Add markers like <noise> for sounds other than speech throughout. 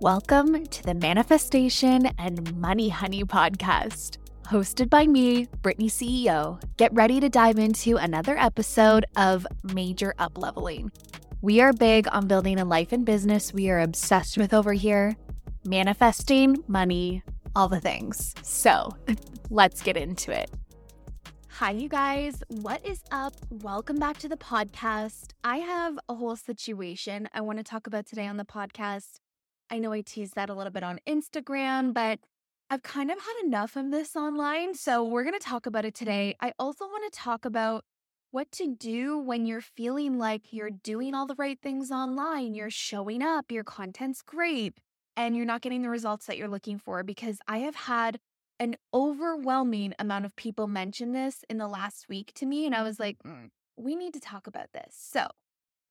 Welcome to the Manifestation and Money Honey podcast. Hosted by me, Brittney CEO. Get ready to dive into another episode of Major Upleveling. We are big on building a life and business we are obsessed with over here manifesting, money, all the things. So <laughs> let's get into it. Hi, you guys. What is up? Welcome back to the podcast. I have a whole situation I want to talk about today on the podcast. I know I teased that a little bit on Instagram, but I've kind of had enough of this online. So we're going to talk about it today. I also want to talk about what to do when you're feeling like you're doing all the right things online, you're showing up, your content's great, and you're not getting the results that you're looking for. Because I have had an overwhelming amount of people mention this in the last week to me. And I was like, mm, we need to talk about this. So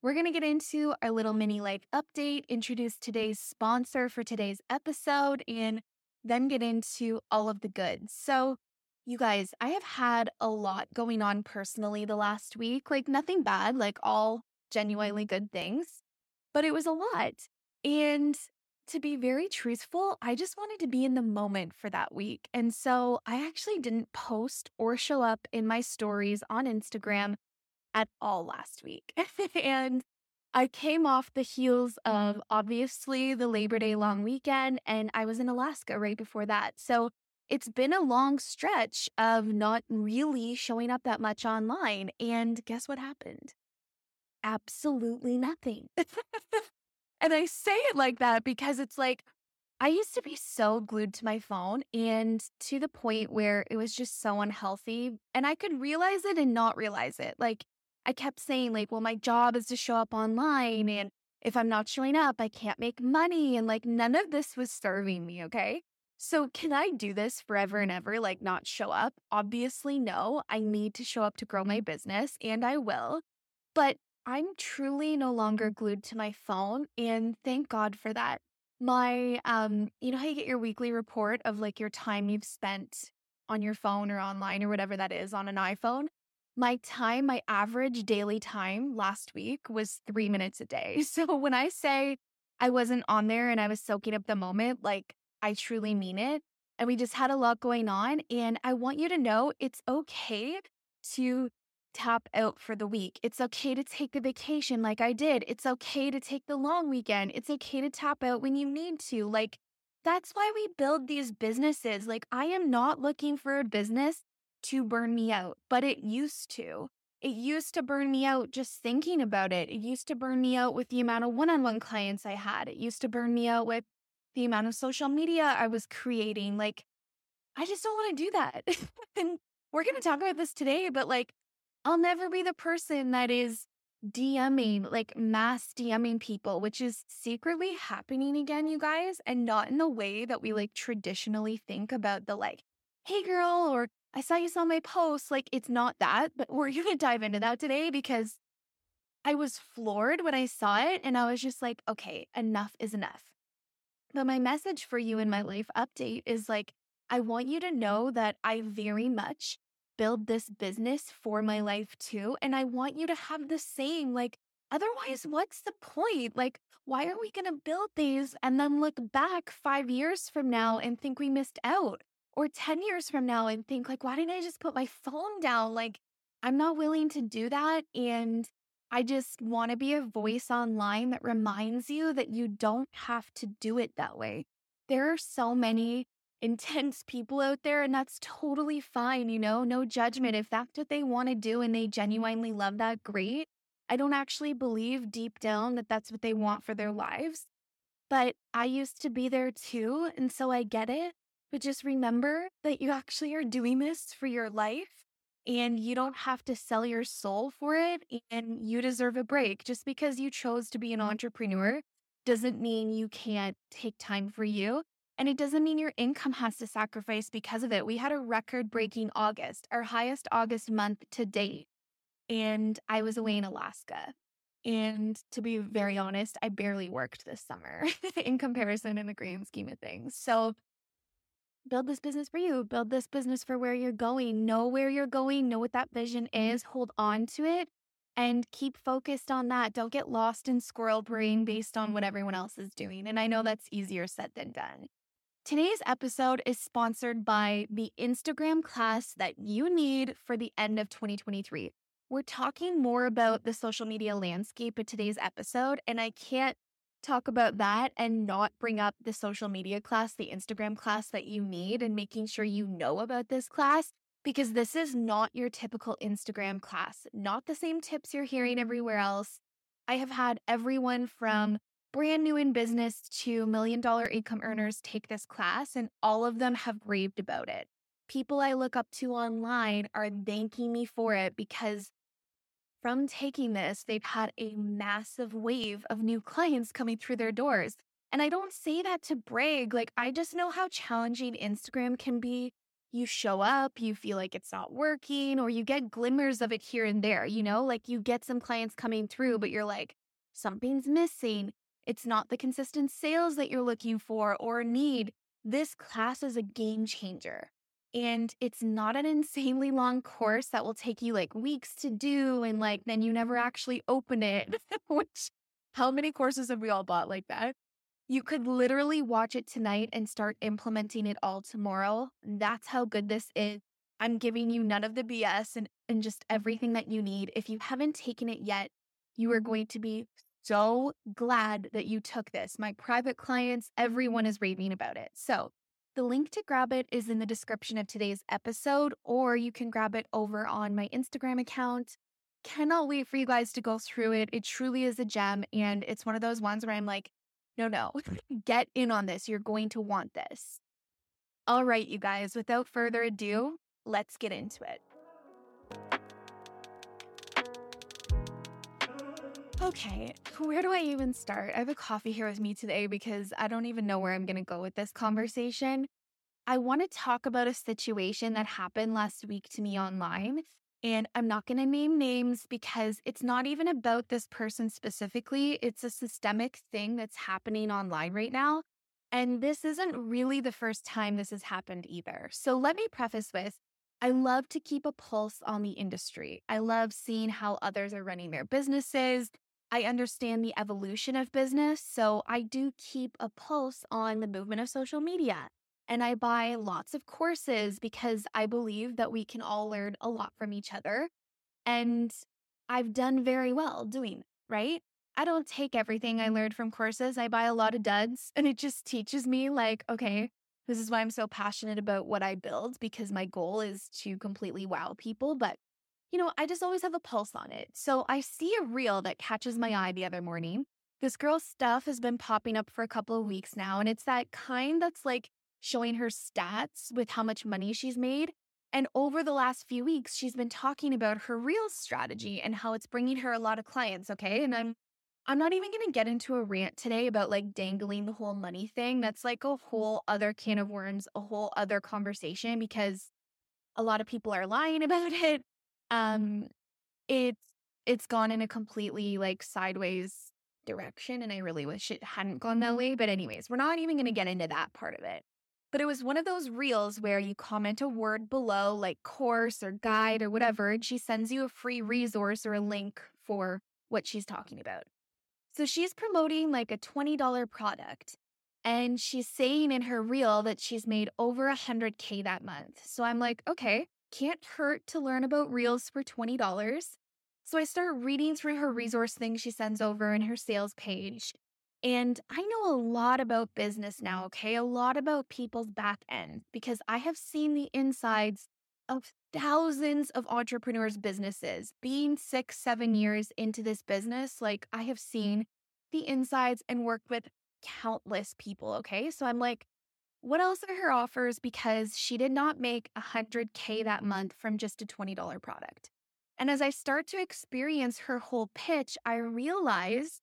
we're going to get into our little mini life update, introduce today's sponsor for today's episode, and then get into all of the goods. So, you guys, I have had a lot going on personally the last week, like nothing bad, like all genuinely good things, but it was a lot. And to be very truthful, I just wanted to be in the moment for that week. And so I actually didn't post or show up in my stories on Instagram at all last week. <laughs> and I came off the heels of mm-hmm. obviously the Labor Day long weekend, and I was in Alaska right before that. So it's been a long stretch of not really showing up that much online. And guess what happened? Absolutely nothing. <laughs> and I say it like that because it's like, I used to be so glued to my phone and to the point where it was just so unhealthy. And I could realize it and not realize it. Like, I kept saying, like, well, my job is to show up online. And if I'm not showing up, I can't make money. And like, none of this was serving me. Okay. So, can I do this forever and ever, like, not show up? Obviously, no. I need to show up to grow my business, and I will. But I'm truly no longer glued to my phone. And thank God for that. My, um, you know how you get your weekly report of like your time you've spent on your phone or online or whatever that is on an iPhone? My time, my average daily time last week was three minutes a day. <laughs> So when I say I wasn't on there and I was soaking up the moment, like I truly mean it. And we just had a lot going on. And I want you to know it's okay to tap out for the week. It's okay to take the vacation like I did. It's okay to take the long weekend. It's okay to tap out when you need to. Like, that's why we build these businesses. Like, I am not looking for a business to burn me out, but it used to. It used to burn me out just thinking about it. It used to burn me out with the amount of one on one clients I had. It used to burn me out with the amount of social media I was creating. Like, I just don't want to do that. <laughs> and we're going to talk about this today, but like, I'll never be the person that is DMing, like mass DMing people, which is secretly happening again, you guys, and not in the way that we like traditionally think about the like, hey girl, or I saw you saw my post. Like, it's not that, but we're <laughs> going to dive into that today because I was floored when I saw it. And I was just like, okay, enough is enough. But my message for you in my life update is like, I want you to know that I very much build this business for my life too. And I want you to have the same, like, otherwise, what's the point? Like, why are we going to build these and then look back five years from now and think we missed out? Or 10 years from now and think like why didn't i just put my phone down? Like i'm not willing to do that and i just want to be a voice online that reminds you that you don't have to do it that way. There are so many intense people out there and that's totally fine you know? No judgment if that's what they want to do and they genuinely love that great. I don't actually believe deep down that that's what they want for their lives but i used to be there too and so i get it but just remember that you actually are doing this for your life and you don't have to sell your soul for it and you deserve a break. Just because you chose to be an mm-hmm. entrepreneur doesn't mean you can't take time for you. And it doesn't mean your income has to sacrifice because of it. We had a record breaking August, our highest August month to date. And I was away mm-hmm. in Alaska. And to be very honest, I barely worked this summer <laughs> in comparison in the grand scheme of things. So build this business for you, build this business for where you're going, know where you're going, know what that vision mm-hmm. is, hold on to it, and keep focused on that. Don't get lost in squirrel brain based on what everyone else is doing. And I know that's easier said than done. Today's episode is sponsored by the Instagram class that you need for the end of 2023. We're talking more about the social media landscape in today's episode, and I can't talk about that and not bring up the social media class, the Instagram class that you need, and making sure you know about this class because this is not your typical Instagram class, not the same tips you're hearing everywhere else. I have had everyone from brand new in business to million dollar income earners take this class, and all of them have raved about it. People I look up to online are thanking me for it because from taking this, they've had a massive wave of new clients coming through their doors. And I don't say that to brag. Like, I just know how challenging Instagram can be. You show up, you feel like it's not working, or you get glimmers of it here and there, you know, like you get some clients coming through, but you're like, something's missing. It's not the consistent sales that you're looking for or need. This class is a game changer. And it's not an insanely long course that will take you like weeks to do. And like, then you never actually open it, <laughs> which how many courses have we all bought like that? You could literally watch it tonight and start implementing it all tomorrow. That's how good this is. I'm giving you none of the BS and, and just everything that you need. If you haven't taken it yet, you are going to be so glad that you took this. My private clients, everyone is raving about it. So the link to grab it is in the description of today's episode, or you can grab it over on my Instagram account. Cannot wait for you guys to go through it. It truly is a gem. And it's one of those ones where I'm like, no, no, <laughs> get in on this. You're going to want this. All right, you guys, without further ado, let's get into it. Okay, where do I even start? I have a coffee here with me today because I don't even know where I'm going to go with this conversation. I want to talk about a situation that happened last week to me online. And I'm not going to name names because it's not even about this person specifically. It's a systemic thing that's happening online right now. And this isn't really the first time this has happened either. So let me preface with I love to keep a pulse on the industry. I love seeing how others are running their businesses. I understand the evolution of business, so I do keep a pulse on the movement of social media. And I buy lots of courses because I believe that we can all learn a lot from each other. And I've done very well doing, right? I don't take everything I mm-hmm. learned from courses. I buy a lot of duds <laughs> and it just teaches me like, okay, this is why I'm so passionate about what I build because my goal is to completely wow people, but you know, I just always have a pulse on it. So I see a reel that catches my mm-hmm. eye the other morning. This girl's stuff has been popping up for a couple of weeks now, and it's that kind that's like showing her stats with how much money she's made. And over the last few weeks, she's been talking about her reel strategy and how it's bringing her a lot of clients. Okay. And I'm I'm not even going to get into a rant today about like dangling the whole money thing. That's like a mm-hmm. whole other can of worms, a whole other conversation because a lot of people are lying <laughs> about it. Mm-hmm. Um, it's it's gone in a completely like sideways direction, and I really wish it hadn't gone that mm-hmm. way. But anyways, we're not even going to mm-hmm. get into that part of it. But it was one of those reels where you comment a word below, like course or guide or whatever, and she sends you a free resource or a link for what she's talking about. So she's promoting like a $20 product. And she's saying in her reel that she's made over 100K that month. So I'm like, okay, can't hurt to learn about reels for $20. So I start reading through her resource things she sends over in her sales page. And I know a lot about business now, okay? A lot about people's back end because I have seen the insides of thousands of entrepreneurs' businesses. Being six, seven years into this business, like I have seen the insides and worked with countless people, okay? So I'm like, what else are her offers? Because she did not make 100K that month from just a $20 product. And as I start to experience her whole pitch, I realize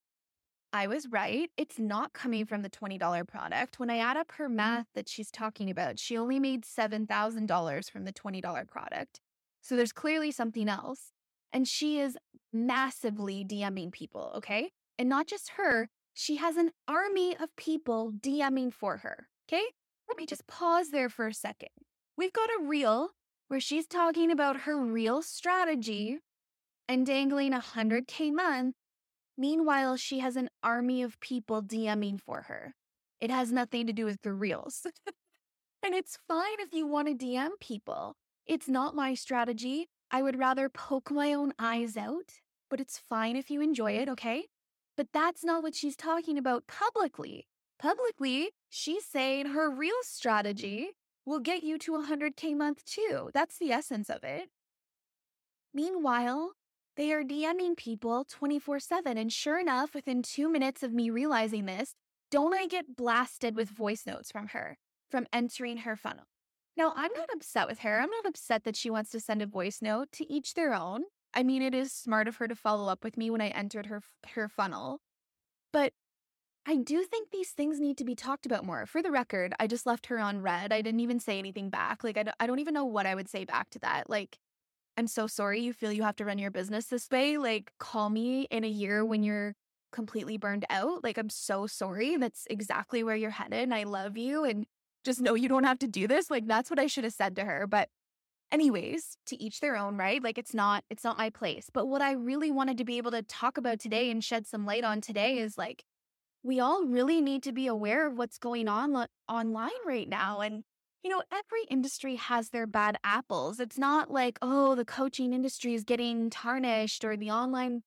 I was right. It's not coming from the $20 product. When I add up her mm-hmm. math that she's talking about, she only made $7,000 from the $20 product. So there's clearly something else. And she is massively DMing people, okay? And not just her, she has an army of people DMing for her, okay? Let me just pause there for a second. We've got a reel where she's talking about her reel strategy and dangling a 100K month. Meanwhile, she has an army of people DMing for her. It has nothing to do with the reels. <laughs> and it's fine if you want to DM people. It's not my strategy. I would rather poke my own eyes out, but it's fine if you enjoy it, okay? But that's not what she's talking about publicly. Publicly, she's saying her reel strategy will get you to 100K month too. That's the essence of it. Meanwhile, they are DMing people 24 7. And sure enough, within two minutes of me realizing this, don't I get blasted with voice notes from her from entering her funnel? Now, I'm not upset with her. I'm not upset that she wants to send a voice note to each their own. I mean, it is smart of her to follow up with me when I entered her her funnel. But I do think these things need to be talked about more. For the record, I just left her on read. I didn't even say anything back. Like, I don't, I don't even know what I would say back to that. Like, I'm so sorry you feel you have to run your business this way. Like, call me in a year when you're completely burned out. Like, I'm so sorry. That's exactly where you're headed. And I love you. And just know you don't have to do this. Like, that's what I should have said to her. But, anyways, to each their own, right? Like, it's not, it's not my place. But what I really wanted to be able to talk about today and shed some light on today is like, we all really need to be aware of what's going on lo- online right now. And, you know, every industry has their bad apples. It's not like, oh, the coaching industry is getting tarnished or the online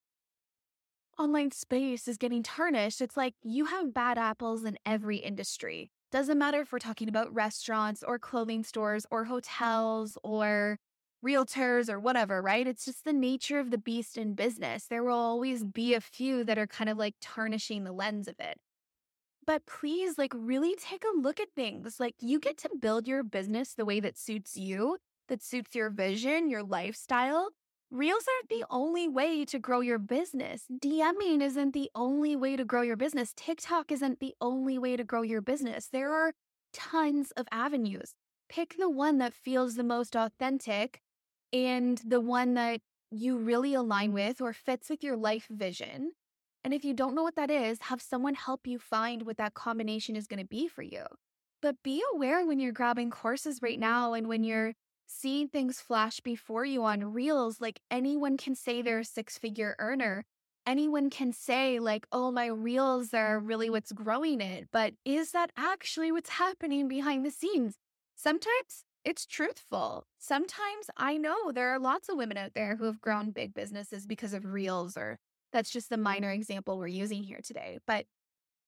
online space is getting tarnished. It's like you have bad apples in every industry. Doesn't matter if we're talking about restaurants or clothing stores or hotels or realtors or whatever, right? It's just the nature of the beast in business. There will always be a few that are kind of like tarnishing the lens of it. But please, like, really take a look at things. Like, you get to build your business the way that suits you, that suits your vision, your lifestyle. Reels aren't the only way to grow your business. DMing isn't the only way to grow your business. TikTok isn't the only way to grow your business. There are tons of avenues. Pick the one that feels the most authentic and the one that you really align mm-hmm. with or fits with your life vision. And if you don't know what that is, have someone help you find what that combination is going to be for you. But be aware when you're grabbing courses right now and when you're seeing things flash before you on reels, like anyone can say they're a six figure earner. Anyone can say, like, oh, my reels are really what's growing it. But is that actually what's happening behind the scenes? Sometimes it's truthful. Sometimes I know there are lots of women out there who have grown big businesses because of reels, or that's just the minor example we're using here today. But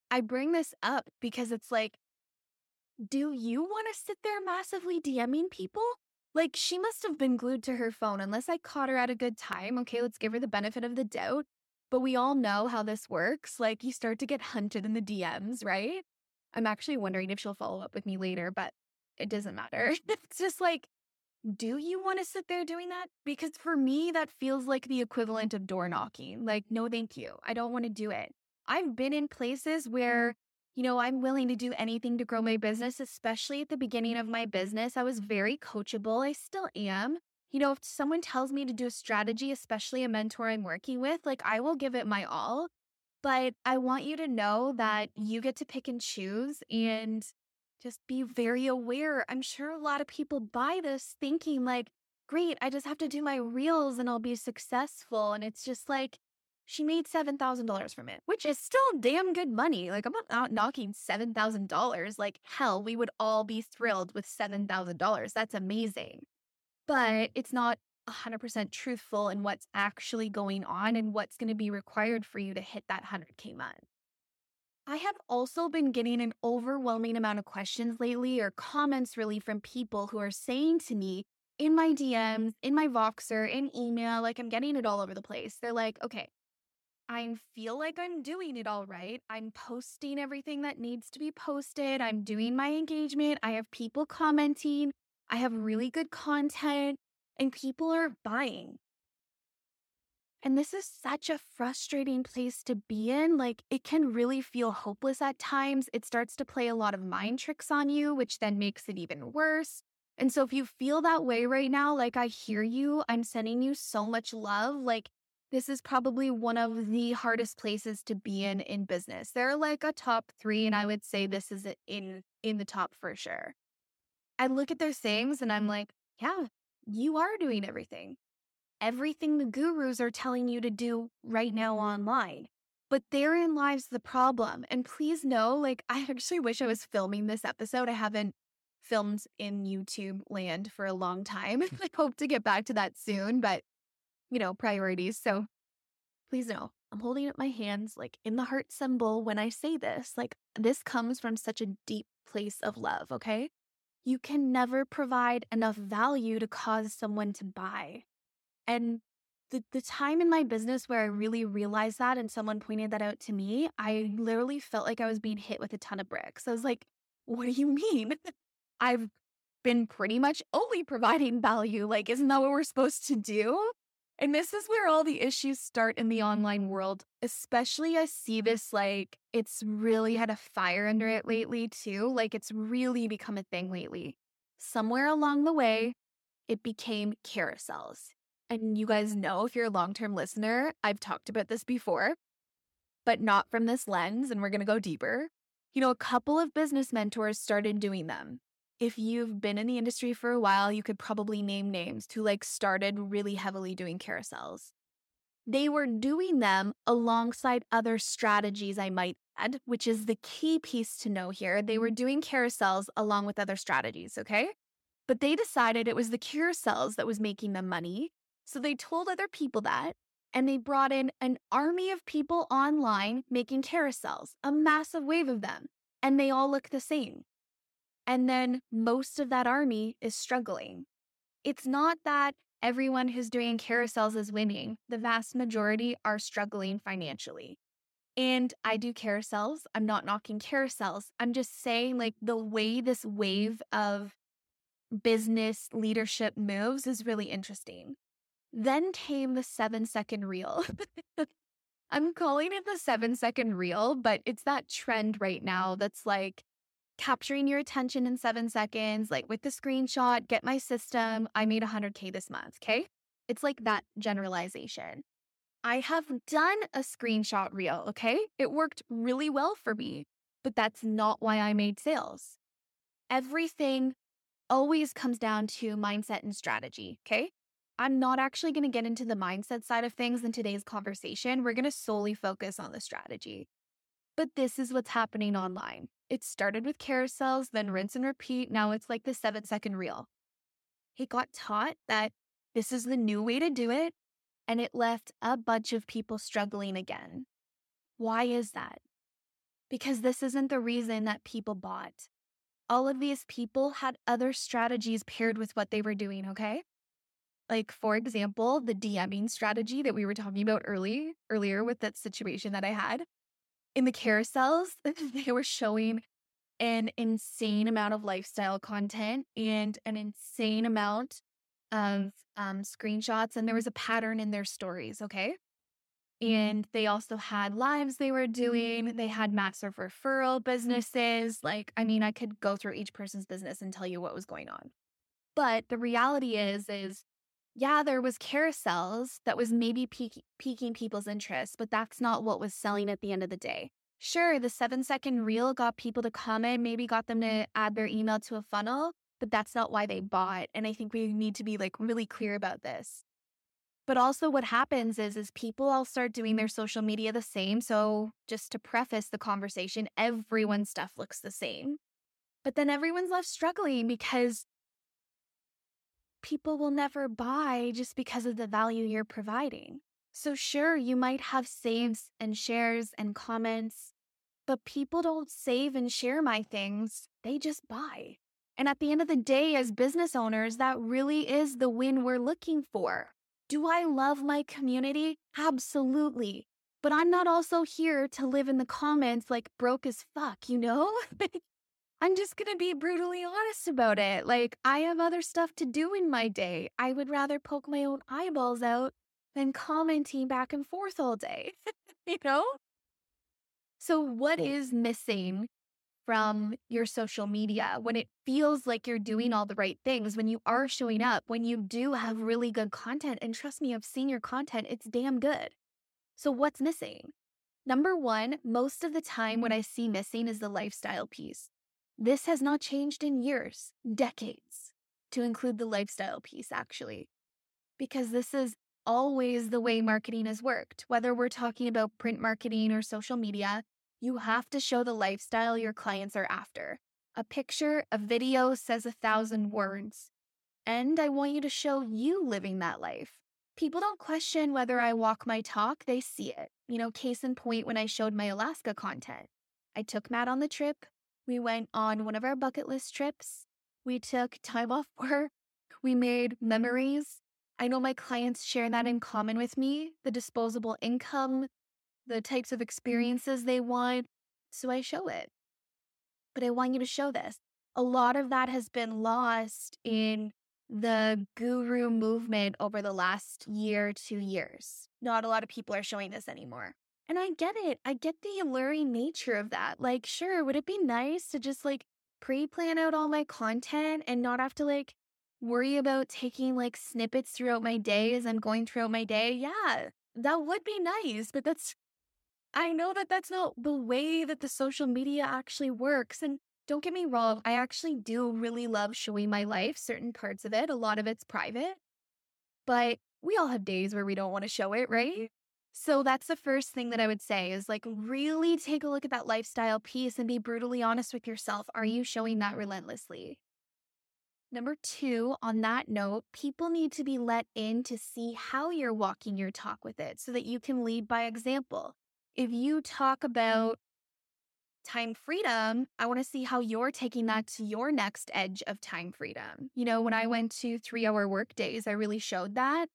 I bring this up because it's like, do you want to sit there massively DMing people? Like, she must have been glued to her phone unless I caught her at a good time. Okay, let's give her the benefit of the doubt. But we all know how this works. Like, you start to get hunted in the DMs, right? I'm actually wondering if she'll follow up with me later, but it doesn't matter. <laughs> it's just like, do you want to sit there doing that? Because for me, that feels like the mm-hmm. equivalent of door knocking. Like, no, thank you. I don't want to do it. I've been in places mm-hmm. where, you know, I'm willing to do anything to grow my business, especially at the beginning of my business. I was very coachable. I still am. You know, if someone tells me to do a strategy, especially a mentor I'm working with, like I will give it my all. But I want you to know mm-hmm. that you get to pick and choose. And just be very aware. I'm sure a lot of people buy this thinking, like, great, I just have to do my reels and I'll be successful. And it's just like, she made $7,000 from it, which is still damn good money. Like, I'm not knocking $7,000. Like, hell, we would all be thrilled with $7,000. That's amazing. But it's not 100% truthful in what's actually going on and what's going to be required for you to hit that 100K month. I have also been getting an overwhelming amount of questions lately or comments really from people who are saying to me in my DMs, in my Voxer, in email, like I'm getting it all over the place. They're like, okay, I feel like I'm doing it all right. I'm posting everything that needs to be posted. I'm doing my engagement. I have people commenting. I have really good content and people are buying. And this is such a frustrating place to be in. Like, it can really feel hopeless at times. It starts to play a lot of mind tricks on you, which then makes it even worse. And so, if you feel that way right now, like, I hear you, I'm sending you so much love. Like, this is probably one of the hardest places to be in in business. They're like a top three, and I would say this is in in the top for sure. I look at their things and I'm like, yeah, you are doing everything. Everything the gurus are telling you to do right now mm-hmm. online. But therein lies the problem. And please know, like, <laughs> I actually wish I was filming this episode. I haven't filmed in YouTube land for a long time. <laughs> I hope to get back to that soon, but you know, priorities. So please know I'm holding up my hands like in the heart symbol when I say this. Like, this comes from such a deep place of love, okay? You can never provide enough value to cause someone to buy. And the, the time in my business where I really realized that and someone pointed that out to me, I literally felt like I was being hit with a ton of bricks. I was like, what do you <laughs> mean? I've been pretty much only providing value. Like, isn't that what we're supposed to do? And this is where all the issues start in the online world. Especially, I see this like it's really had a fire under it lately, too. Like, it's really become a thing lately. Somewhere along the way, it became carousels. And you guys know, if you're a long term listener, I've talked about this before, but not from this lens. And we're going to go deeper. You know, a couple of business mentors started doing them if you've been in the industry for a while, you could probably name names who like started really heavily doing carousels. They were doing them alongside other strategies, I might add, which is the key piece to know here. They were mm-hmm. doing carousels along with other strategies, okay? But they decided it was the carousels that was making them money. So they told other people that, and they brought in an army of people online making carousels, a massive wave of them, and they all look the same. And then most of that army is struggling. It's not that everyone who's doing carousels is winning, the vast majority are struggling financially. And I do carousels. I'm not knocking carousels. I'm just saying, like, the way this wave of business leadership moves is really interesting. Then came the seven second reel. <laughs> I'm calling it the seven second reel, but it's that trend right now that's like capturing your attention in seven seconds, like with the screenshot, get my system. I made 100K this month. Okay. It's like that generalization. I have done a screenshot reel. Okay. It worked really well for me, but that's not why I made sales. Everything always comes down to mindset and strategy. Okay. I'm not actually going to get into the mindset side of things in today's conversation. We're going to solely focus on the strategy. But this is what's happening online. It started with carousels, then rinse and repeat. Now it's like the seven second reel. He got taught that this is the new way to do it, and it left a bunch of people struggling again. Why is that? Because this isn't the reason that people bought. All of these people had other strategies paired with what they were doing, okay? Like, for example, the DMing strategy that we were talking about early, earlier with that situation that I had in the carousels, <laughs> they were showing an insane amount of lifestyle content and an insane amount of um, screenshots. And there was a pattern in their stories. Okay. Mm-hmm. And they also had lives they were doing. They had massive referral businesses. Like, I mean, I could go through each person's business and tell you what was going on. But the reality is, is yeah, there was carousels that was maybe pique- piquing people's interest, but that's not what was selling at the end of the day. Sure, the seven second mm-hmm. reel got people to comment, maybe got them mm-hmm. to add their email to a funnel, but that's not why they bought. And I think we need to be like really clear about this. But also what happens is is people all start doing their social media the same. So just to preface the conversation, everyone's stuff looks the same. But then everyone's left struggling because people will never buy just because of the value you're providing. So, sure, you might have saves and shares and comments, but people don't save and share my things, they just buy. And at the end of the day, as business owners, that really is the win we're looking for. Do I love my community? Absolutely. But I'm not also here to live in the comments like broke as fuck, you know? <laughs> I'm just going to be brutally honest about it. Like, I have other stuff to do in my day. I would rather poke my own eyeballs out than commenting back and forth all day, <laughs> you know? So, what is missing from your social media when it feels like you're doing all the right things, when you are showing up, when you do have really good content? And trust me, I've seen your content, it's damn good. So, what's missing? Number one, most of the time, what I see missing is the lifestyle piece. This has not changed in years, decades, to include the lifestyle piece, actually, because this is always the way marketing has worked. Whether we're talking about print marketing or social media, you have to show the lifestyle your clients are after. A picture, a video says a thousand words. And I want you to show you living that life. People don't question whether I walk my talk, they see it. You know, case in point when I showed my Alaska content. I took Matt on the trip. We went on one of our bucket list trips. We took time off <laughs> work. We made memories. I know my clients share that in common with me the disposable income, the types of mm-hmm. experiences they want. So I show it. But I want you to show this. A lot of that has been lost in the guru movement over the last year, two years. Not a lot of people are showing this anymore. And I get it. I get the alluring nature of that. Like, sure, would it be nice to just like pre plan out all my content and not have to like worry about taking like snippets throughout my day as I'm going throughout my day? Yeah, that would be nice. But that's, I know that that's not the way that the social media actually works. And don't get me wrong, I actually do really love showing my life, certain parts of it. A lot of it's private, but we all have days where we don't want to show it, right? So that's the first thing that I would say is like really take a look at that lifestyle piece and be brutally honest with yourself. Are you showing that relentlessly? Number two, on that note, people need to be let in to see how you're walking your talk with it so that you can lead by example. If you talk mm-hmm. about time freedom, I want to see how you're taking that to your next edge of time freedom. You know, when I mm-hmm. went to three hour work days, I really showed that.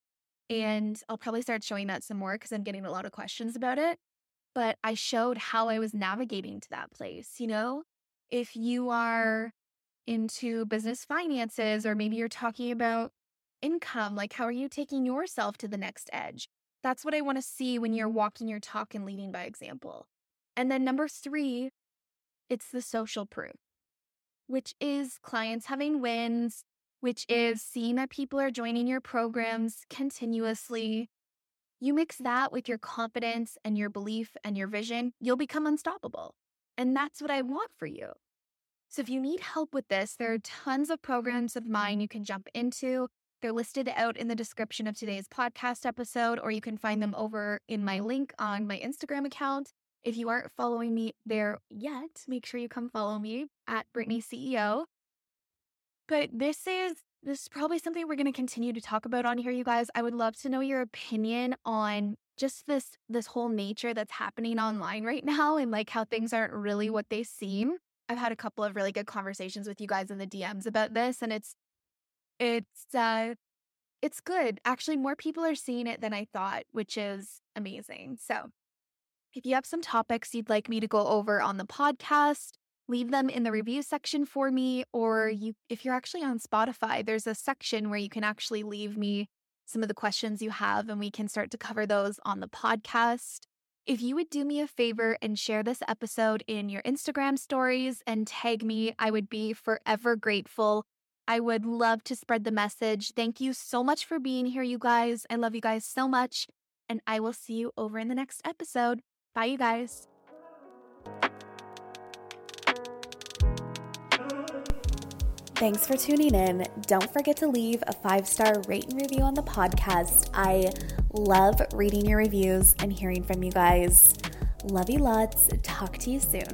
And I'll probably start showing that some more because I'm getting a lot of questions about it. But I showed how I was navigating to that place. You know, if you mm. are into business finances, or maybe you're talking about income, like how are you taking yourself to the next edge? That's what I want to see when you're walking your talk and leading by example. And then number three, it's the social proof, which is clients having wins, which is seeing that people are joining your programs continuously. You mix that with your confidence and your belief and your vision, you'll become unstoppable. And that's what I want for you. So if you need help with this, there are tons of programs of mine you can jump into. They're listed out in the description of today's podcast episode, or you can find them over in my link on my Instagram account. If you aren't following me there yet, make sure you come follow me at Brittney CEO. But this is this is probably something we're going to continue to talk about on here you guys. I would love to know your opinion on just this this whole nature that's happening online right now and like how things aren't really what they seem. I've had a couple of really good conversations with you guys in the DMs about this and it's it's uh it's good. Actually, more people are seeing it than I thought, which is amazing. So, if you have some topics you'd like me to go over on the podcast, leave them in the review section for me or you if you're actually on Spotify, there's a section where you can actually leave me some of the questions you have and we can start to cover those on the podcast. If you would do me a favor and share this episode in your Instagram stories and tag me, I would be forever grateful. I would love to spread the message. Thank you so much for being here, you guys. I love you guys so much. And I will see you over in the next episode. Bye, you guys. Thanks for tuning in. Don't forget to leave a five star rate and review on the podcast. I love reading your reviews and hearing from you guys. Love you lots. Talk to you soon.